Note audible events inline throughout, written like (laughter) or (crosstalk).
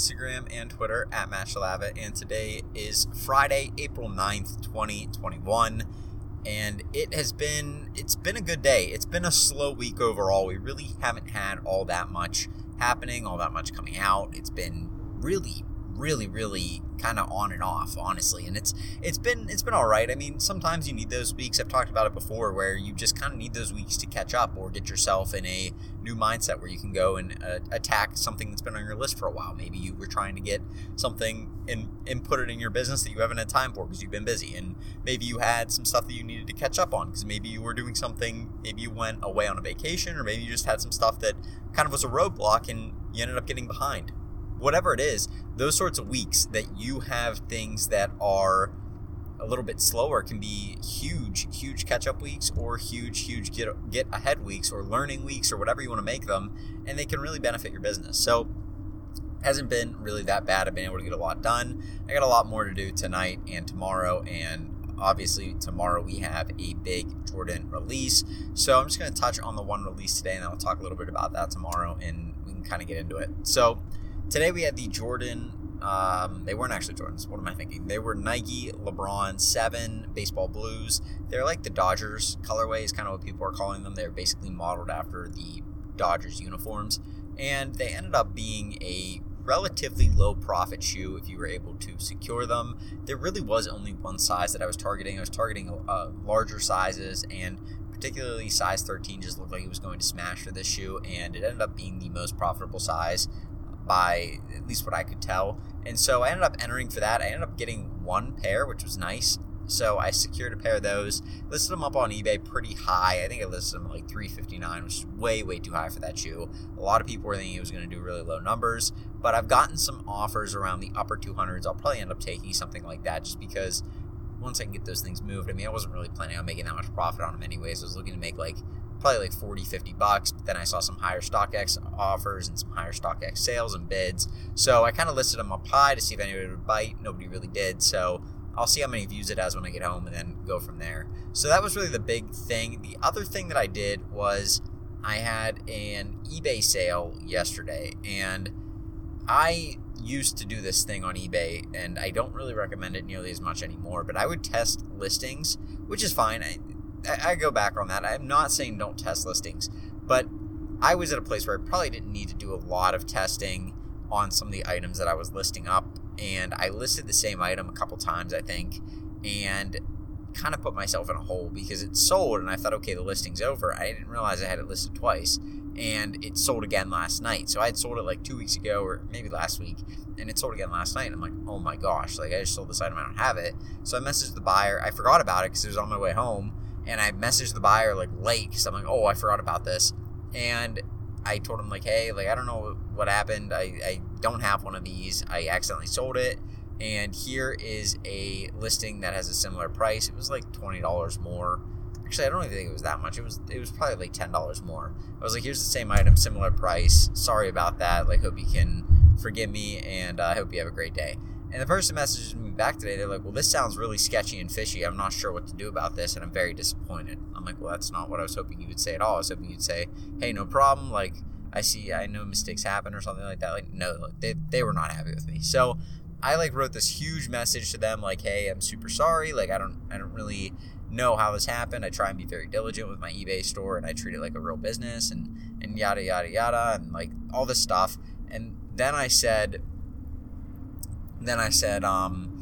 Instagram and Twitter at Matchalava, and today is Friday, April 9th, 2021. And it has been it's been a good day. It's been a slow week overall. We really haven't had all that much happening, all that much coming out. It's been really, really, really kind of on and off, honestly. And it's it's been it's been all right. I mean, sometimes you need those weeks. I've talked about it before, where you just kind of need those weeks to catch up or get yourself in a new mindset where you can go and uh, attack something that's been on your list for a while. Maybe you were trying to get something and and put it in your business that you haven't had time for because you've been busy, and maybe you had some stuff that you needed to catch up on because maybe you were doing something. Maybe you went away on a vacation, or maybe you just had some stuff that kind of was a roadblock and you ended up getting behind whatever it is, those sorts of weeks that you have things that are a little bit slower can be huge, huge catch up weeks or huge, huge get, get ahead weeks or learning weeks or whatever you want to make them. And they can really benefit your business. So, hasn't been really that bad. I've been able to get a lot done. I got a lot more to do tonight and tomorrow. And obviously, tomorrow we have a big Jordan release. So, I'm just going to touch on the one release today and I'll talk a little bit about that tomorrow and we can kind of get into it. So, Today we had the Jordan. Um, they weren't actually Jordans. What am I thinking? They were Nike LeBron 7 baseball blues. They're like the Dodgers colorway, is kind of what people are calling them. They're basically modeled after the Dodgers uniforms. And they ended up being a relatively low profit shoe if you were able to secure them. There really was only one size that I was targeting. I was targeting uh, larger sizes and particularly size 13 just looked like it was going to smash for this shoe and it ended up being the most profitable size by at least what I could tell. And so I ended up entering for that. I ended up getting one pair, which was nice. So I secured a pair of those, listed them up on eBay pretty high. I think I listed them like 359, which is way, way too high for that shoe. A lot of people were thinking it was going to do really low numbers, but I've gotten some offers around the upper 200s. I'll probably end up taking something like that just because once I can get those things moved, I mean, I wasn't really planning on making that much profit on them anyways. I was looking to make like probably like 40, 50 bucks. But then I saw some higher StockX offers and some higher StockX sales and bids. So I kind of listed them up high to see if anybody would bite. Nobody really did. So I'll see how many views it has when I get home and then go from there. So that was really the big thing. The other thing that I did was I had an eBay sale yesterday and I used to do this thing on eBay and I don't really recommend it nearly as much anymore, but I would test listings, which is fine. I, I, I go back on that. I'm not saying don't test listings, but I was at a place where I probably didn't need to do a lot of testing on some of the items that I was listing up. And I listed the same item a couple times, I think, and kind of put myself in a hole because it sold. And I thought, okay, the listing's over. I didn't realize I had it listed twice. And it sold again last night. So I had sold it like two weeks ago or maybe last week. And it sold again last night. And I'm like, oh my gosh, like I just sold this item. I don't have it. So I messaged the buyer. I forgot about it because it was on my way home and I messaged the buyer like late because I'm like, oh, I forgot about this, and I told him like, hey, like I don't know what happened. I, I don't have one of these. I accidentally sold it, and here is a listing that has a similar price. It was like twenty dollars more. Actually, I don't even think it was that much. It was it was probably like ten dollars more. I was like, here's the same item, similar price. Sorry about that. Like, hope you can forgive me, and I uh, hope you have a great day. And the person messages me back today. They're like, "Well, this sounds really sketchy and fishy. I'm not sure what to do about this, and I'm very disappointed." I'm like, "Well, that's not what I was hoping you would say at all. I was hoping you'd say, "Hey, no problem. Like, I see, I know mistakes happen or something like that." Like, no, they they were not happy with me. So I like wrote this huge message to them, like, "Hey, I'm super sorry. Like, I don't I don't really know how this happened. I try and be very diligent with my eBay store, and I treat it like a real business, and and yada yada yada, and like all this stuff." And then I said then I said, um,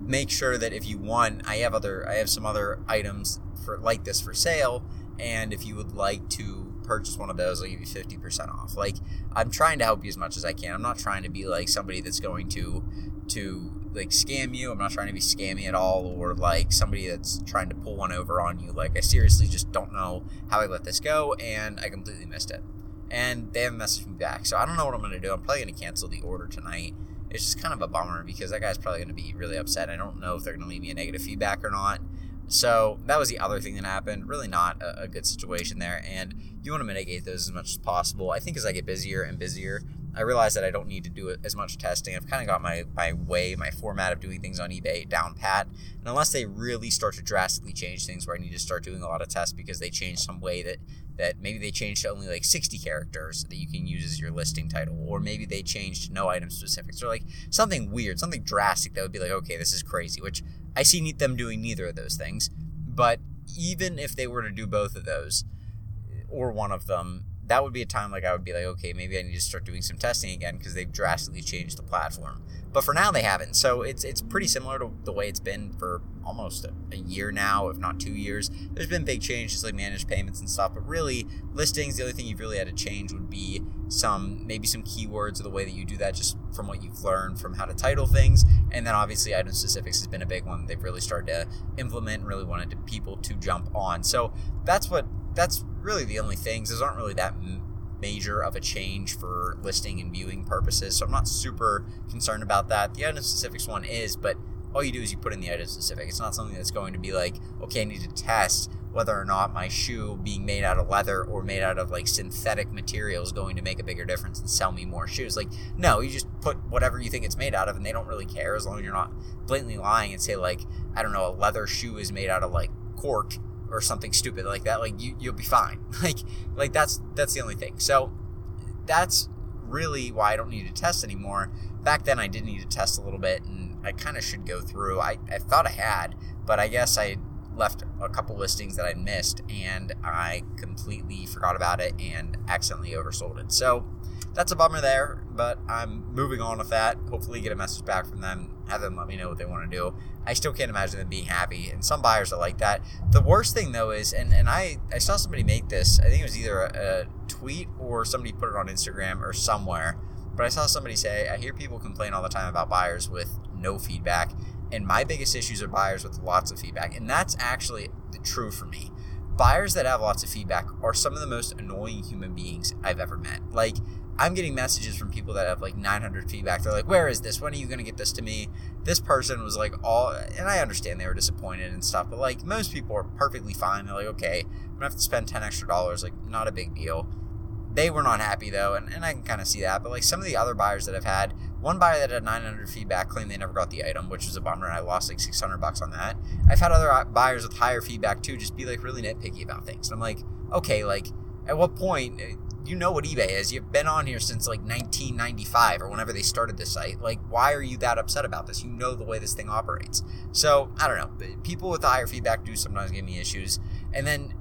make sure that if you want, I have other, I have some other items for like this for sale, and if you would like to purchase one of those, I'll give you fifty percent off. Like I'm trying to help you as much as I can. I'm not trying to be like somebody that's going to to like scam you. I'm not trying to be scammy at all, or like somebody that's trying to pull one over on you. Like I seriously just don't know how I let this go, and I completely missed it. And they haven't messaged me back, so I don't know what I'm gonna do. I'm probably gonna cancel the order tonight it's just kind of a bummer because that guy's probably going to be really upset. I don't know if they're going to leave me a negative feedback or not. So that was the other thing that happened. Really not a, a, good situation there. And you want to mitigate those as much as possible. I think as I get busier and busier, I realize that I don't need to do as much testing. I've kind of got my, my way, my format of doing things on eBay down pat. And unless they really start to drastically change things where I need to start doing a lot of tests because they change some way that that maybe they changed to only like 60 characters that you can use as your listing title, or maybe they changed no item specifics, or like something weird, something drastic that would be like, okay, this is crazy, which I see them doing neither of those things. But even if they were to do both of those, or one of them, that would be a time like I would be like, okay, maybe I need to start doing some testing again because they've drastically changed the platform. But for now, they haven't. So it's it's pretty similar to the way it's been for almost a, a, year now, if not two years. There's been big changes like managed payments and stuff, but really listings, the only thing you've really had to change would be some maybe some keywords or the way that you do that just from what you've learned from how to title things. And then obviously item specifics has been a big one they've really started to implement and really wanted to, people to jump on. So that's what that's really the only things. Those aren't really that major of a change for listing and viewing purposes. So I'm not super concerned about that. The item specifics one is, but all you do is you put in the item specific. It's not something that's going to be like, okay, I need to test whether or not my shoe being made out of leather or made out of like synthetic material is going to make a bigger difference and sell me more shoes. Like, no, you just put whatever you think it's made out of and they don't really care as long as you're not blatantly lying and say like, I don't know, a leather shoe is made out of like cork or something stupid like that, like you you'll be fine. (laughs) Like like that's that's the only thing. So that's really why I don't need to test anymore. Back then I did need to test a little bit and I kind of should go through. I, I thought I had, but I guess I left a couple listings that I missed and I completely forgot about it and accidentally oversold it. So that's a bummer there, but I'm moving on with that. Hopefully, get a message back from them, have them let me know what they want to do. I still can't imagine them being happy, and some buyers are like that. The worst thing though is, and, and I, I saw somebody make this, I think it was either a, a tweet or somebody put it on Instagram or somewhere, but I saw somebody say, I hear people complain all the time about buyers with no feedback, and my biggest issues are buyers with lots of feedback, and that's actually true for me buyers that have lots of feedback are some of the most annoying human beings I've ever met. Like, I'm getting messages from people that have like 900 feedback. They're like, "Where is this? When are you going to get this to me?" This person was like all, and I understand they were disappointed and stuff, but like most people are perfectly fine. They're like, "Okay, I'm gonna have to spend 10 extra dollars. Like, not a big deal." They were not happy though, and, and I can kind of see that. But like some of the other buyers that I've had, one buyer that had 900 feedback claimed they never got the item, which was a bummer. And I lost like 600 bucks on that. I've had other uh, buyers with higher feedback too, just be like really nitpicky about things. And I'm like, okay, like at what point eh, you know what eBay is. You've been on here since like 1995 or whenever they started the site. Like, why are you that upset about this? You know the way this thing operates. So, I don't know. People with higher feedback do sometimes give me issues. And then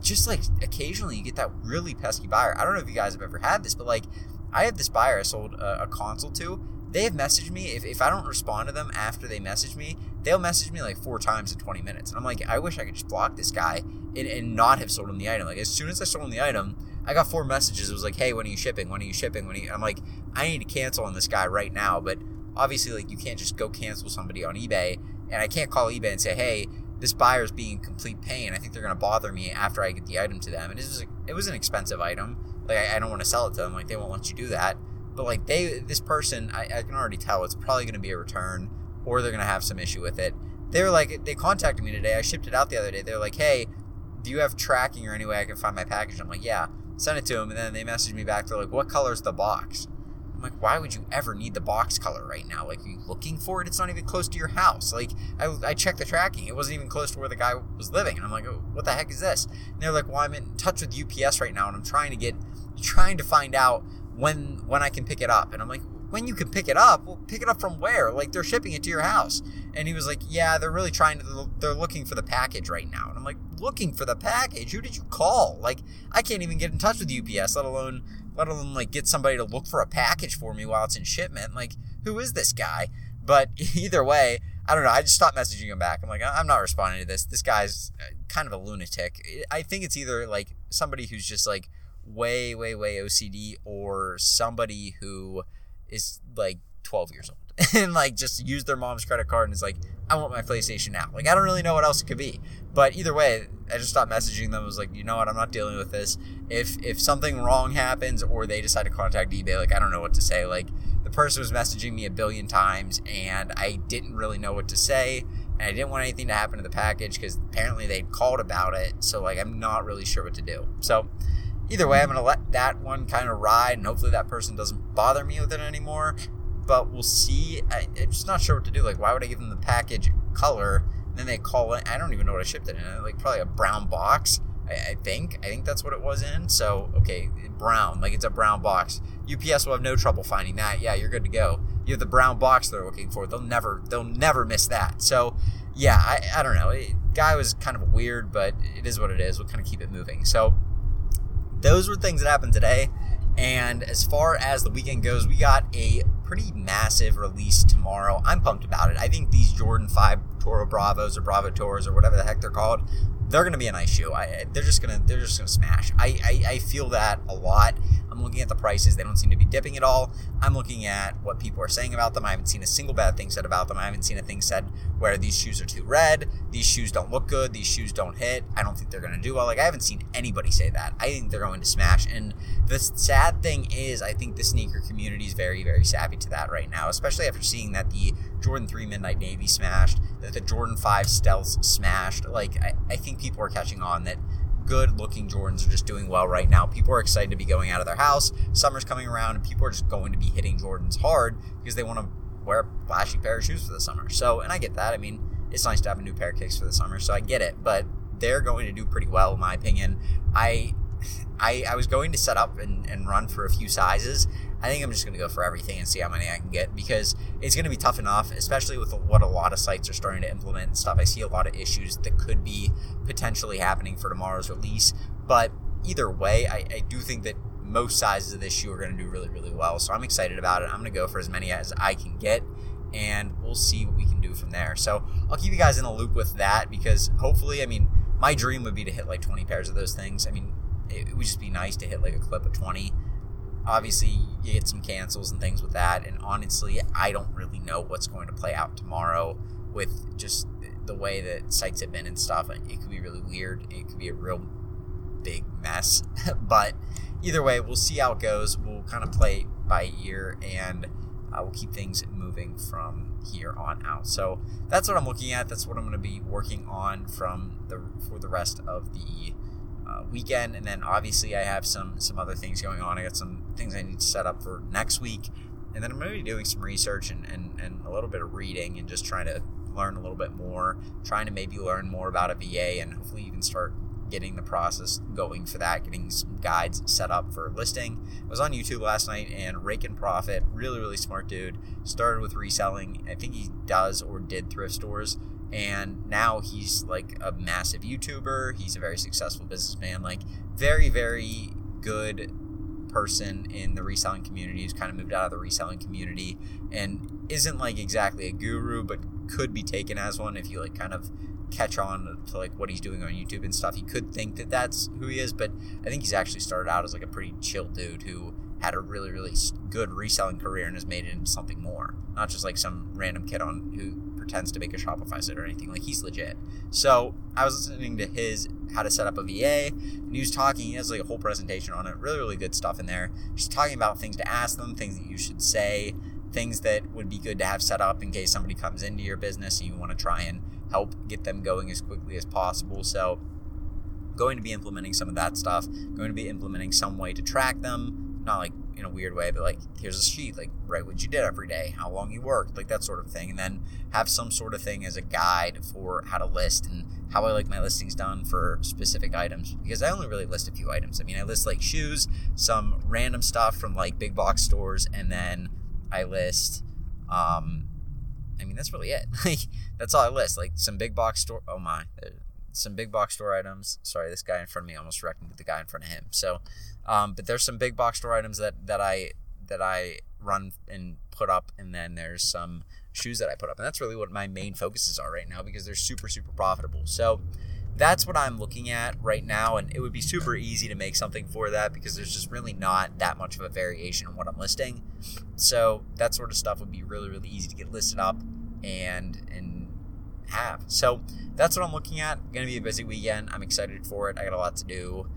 just like occasionally you get that really pesky buyer. I don't know if you guys have ever had this, but like I had this buyer I sold a, a console to. They have messaged me. If, if I don't respond to them after they message me, they'll message me like four times in 20 minutes. And I'm like, I wish I could just block this guy and, and not have sold him the item. Like, as soon as I sold him the item, I got four messages. It was like, hey, when are you shipping? When are you shipping? When are you? I'm like, I need to cancel on this guy right now. But obviously, like, you can't just go cancel somebody on eBay. And I can't call eBay and say, hey, this buyer's being complete pain. I think they're to bother me after I get the item to them. And it was, it was an expensive item. Like, I, I don't want to sell it to them. Like, they won't let you do that. But, like, they, this person, I, I can already tell it's probably to be a return or they're to have some issue with it. They were like, they contacted me today. I shipped it out the other day. They're like, hey, do you have tracking or any way I can find my package? I'm like, yeah Send it to them, and then they message me back. They're like, "What color is the box?" I'm like, "Why would you ever need the box color right now? Like, are you looking for it? It's not even close to your house." Like, I, I checked the tracking; it wasn't even close to where the guy was living, and I'm like, oh, "What the heck is this?" And they're like, "Well, I'm in touch with UPS right now, and I'm trying to get, trying to find out when when I can pick it up." And I'm like, when you can pick it up, well, pick it up from where? Like they're shipping it to your house. And he was like, yeah, they're really trying to, they're looking for the package right now. And I'm like, looking for the package? Who did you call? Like, I can't even get in touch with UPS, let alone, let alone like get somebody to look for a package for me while it's in shipment. Like, who is this guy? But (laughs) either way, I don't know. I just stopped messaging him back. I'm like, I'm not responding to this. This guy's uh, kind of a lunatic. I think it's either like somebody who's just like way, way, way OCD or somebody who is like 12 years old (laughs) and like just use their mom's credit card and is like, I want my PlayStation now. Like I don't really know what else it could be. But either way, I just stopped messaging them. I was like, you know what, I'm not dealing with this. If if something wrong happens or they decide to contact eBay, like I don't know what to say. Like the person was messaging me a billion times and I didn't really know what to say. And I didn't want anything to happen to the package because apparently they'd called about it. So like I'm not really sure what to do. So either way, I'm going to let that one kind of ride, and hopefully that person doesn't bother me with it anymore. But we'll see. I, am just not sure what to do. Like, why would I give them the package color? And then they call it. I don't even know what I shipped it in. Like, probably a brown box. I, I, think. I think that's what it was in. So, okay, brown, like it's a brown box. UPS will have no trouble finding that. Yeah, you're good to go. You have the brown box they're looking for. They'll never, they'll never miss that. So, yeah, I, I don't know. It, guy was kind of weird, but it is what it is. We'll kind of keep it moving. So, those were things that happened today. And as far as the weekend goes, we got a pretty massive release tomorrow. I'm pumped about it. I think these Jordan 5 Toro Bravos or Bravo Tours or whatever the heck they're called, they're going to be a nice shoe. I, they're just going to they're just going to smash. I, I, I feel that a lot. I'm looking at the prices; they don't seem to be dipping at all. I'm looking at what people are saying about them. I haven't seen a single bad thing said about them. I haven't seen a thing said where these shoes are too red, these shoes don't look good, these shoes don't hit. I don't think they're going to do well. Like I haven't seen anybody say that. I think they're going to smash. And the sad thing is, I think the sneaker community is very very savvy to that right now, especially after seeing that the Jordan 3 Midnight Navy smashed, that the Jordan 5 Stealths smashed. Like, I, I think people are catching on that good looking Jordans are just doing well right now. People are excited to be going out of their house. Summer's coming around, and people are just going to be hitting Jordans hard because they want to wear a flashy pair of shoes for the summer. So, and I get that. I mean, it's nice to have a new pair of kicks for the summer, so I get it. But they're going to do pretty well, in my opinion. I (laughs) I, I was going to set up and, and run for a few sizes. I think I'm just going to go for everything and see how many I can get because it's going to be tough enough, especially with what a lot of sites are starting to implement and stuff. I see a lot of issues that could be potentially happening for tomorrow's release. But either way, I, I do think that most sizes of this shoe are going to do really, really well. So I'm excited about it. I'm going to go for as many as I can get and we'll see what we can do from there. So I'll keep you guys in the loop with that because hopefully, I mean, my dream would be to hit like 20 pairs of those things. I mean, it would just be nice to hit like a clip of 20 obviously you get some cancels and things with that and honestly i don't really know what's going to play out tomorrow with just the way that sites have been and stuff. It could be really weird. It could be a real big mess. (laughs) But either way we'll see how it goes. We'll kind of play by ear and we'll keep things moving from here on out. So that's what i'm looking at. That's what i'm going to be working on from the for the rest of the uh, weekend, and then obviously I have some some other things going on. I got some things I need to set up for next week, and then I'm going to be doing some research and, and, and a little bit of reading and just trying to learn a little bit more, trying to maybe learn more about a VA, and hopefully even start getting the process going for that, getting some guides set up for listing. I was on YouTube last night and Rake and Profit, really, really smart dude, started with reselling. I think he does or did thrift stores and now he's like a massive YouTuber. He's a very successful businessman, like very very good person in the reselling community who's kind of moved out of the reselling community and isn't like exactly a guru but could be taken as one if you like kind of catch on to like what he's doing on YouTube and stuff. You could think that that's who he is, but I think he's actually started out as like a pretty chill dude who had a really really good reselling career and has made it into something more, not just like some random kid on who pretends to make a Shopify site or anything. Like he's legit. So I was listening to his how to set up a VA, and he was talking. He has like a whole presentation on it. Really, really good stuff in there. Just talking about things to ask them, things that you should say, things that would be good to have set up in case somebody comes into your business and you want to try and help get them going as quickly as possible. So going to be implementing some of that stuff. Going to be implementing some way to track them. Not like in a weird way, but like here's a sheet, like write what you did every day, how long you worked, like that sort of thing, and then have some sort of thing as a guide for how to list and how I like my listings done for specific items because I only really list a few items. I mean, I list like shoes, some random stuff from like big box stores, and then I list. Um, I mean, that's really it. (laughs) Like that's all I list. Like some big box store. Oh my, some big box store items. Sorry, this guy in front of me almost wrecked into the guy in front of him. So um, but there's some big box store items that that I that I run and put up, and then there's some shoes that I put up, and that's really what my main focuses are right now because they're super super profitable. So that's what I'm looking at right now, and it would be super easy to make something for that because there's just really not that much of a variation in what I'm listing. So that sort of stuff would be really really easy to get listed up and and have. So that's what I'm looking at. Going to be a busy weekend. I'm excited for it. I got a lot to do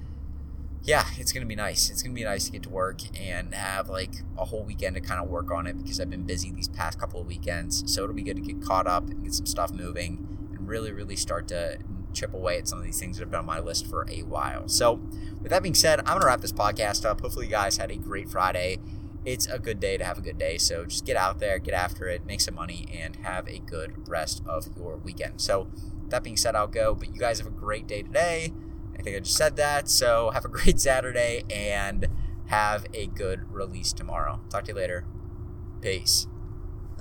yeah, it's gonna be nice. It's gonna be nice to get to work and have like a whole weekend to kind of work on it because I've been busy these past couple of weekends. So it'll be good to get caught up and get some stuff moving and really, really start to chip away at some of these things that have been on my list for a while. So, with that being said, I'm gonna wrap this podcast up. Hopefully, you guys had a great Friday. It's a good day to have a good day. So just get out there, get after it, make some money, and have a good rest of your weekend. So, that being said, I'll go. But you guys have a great day today I think I just said that. So (laughs) have a great Saturday and have a good release tomorrow. Talk to you later. Peace.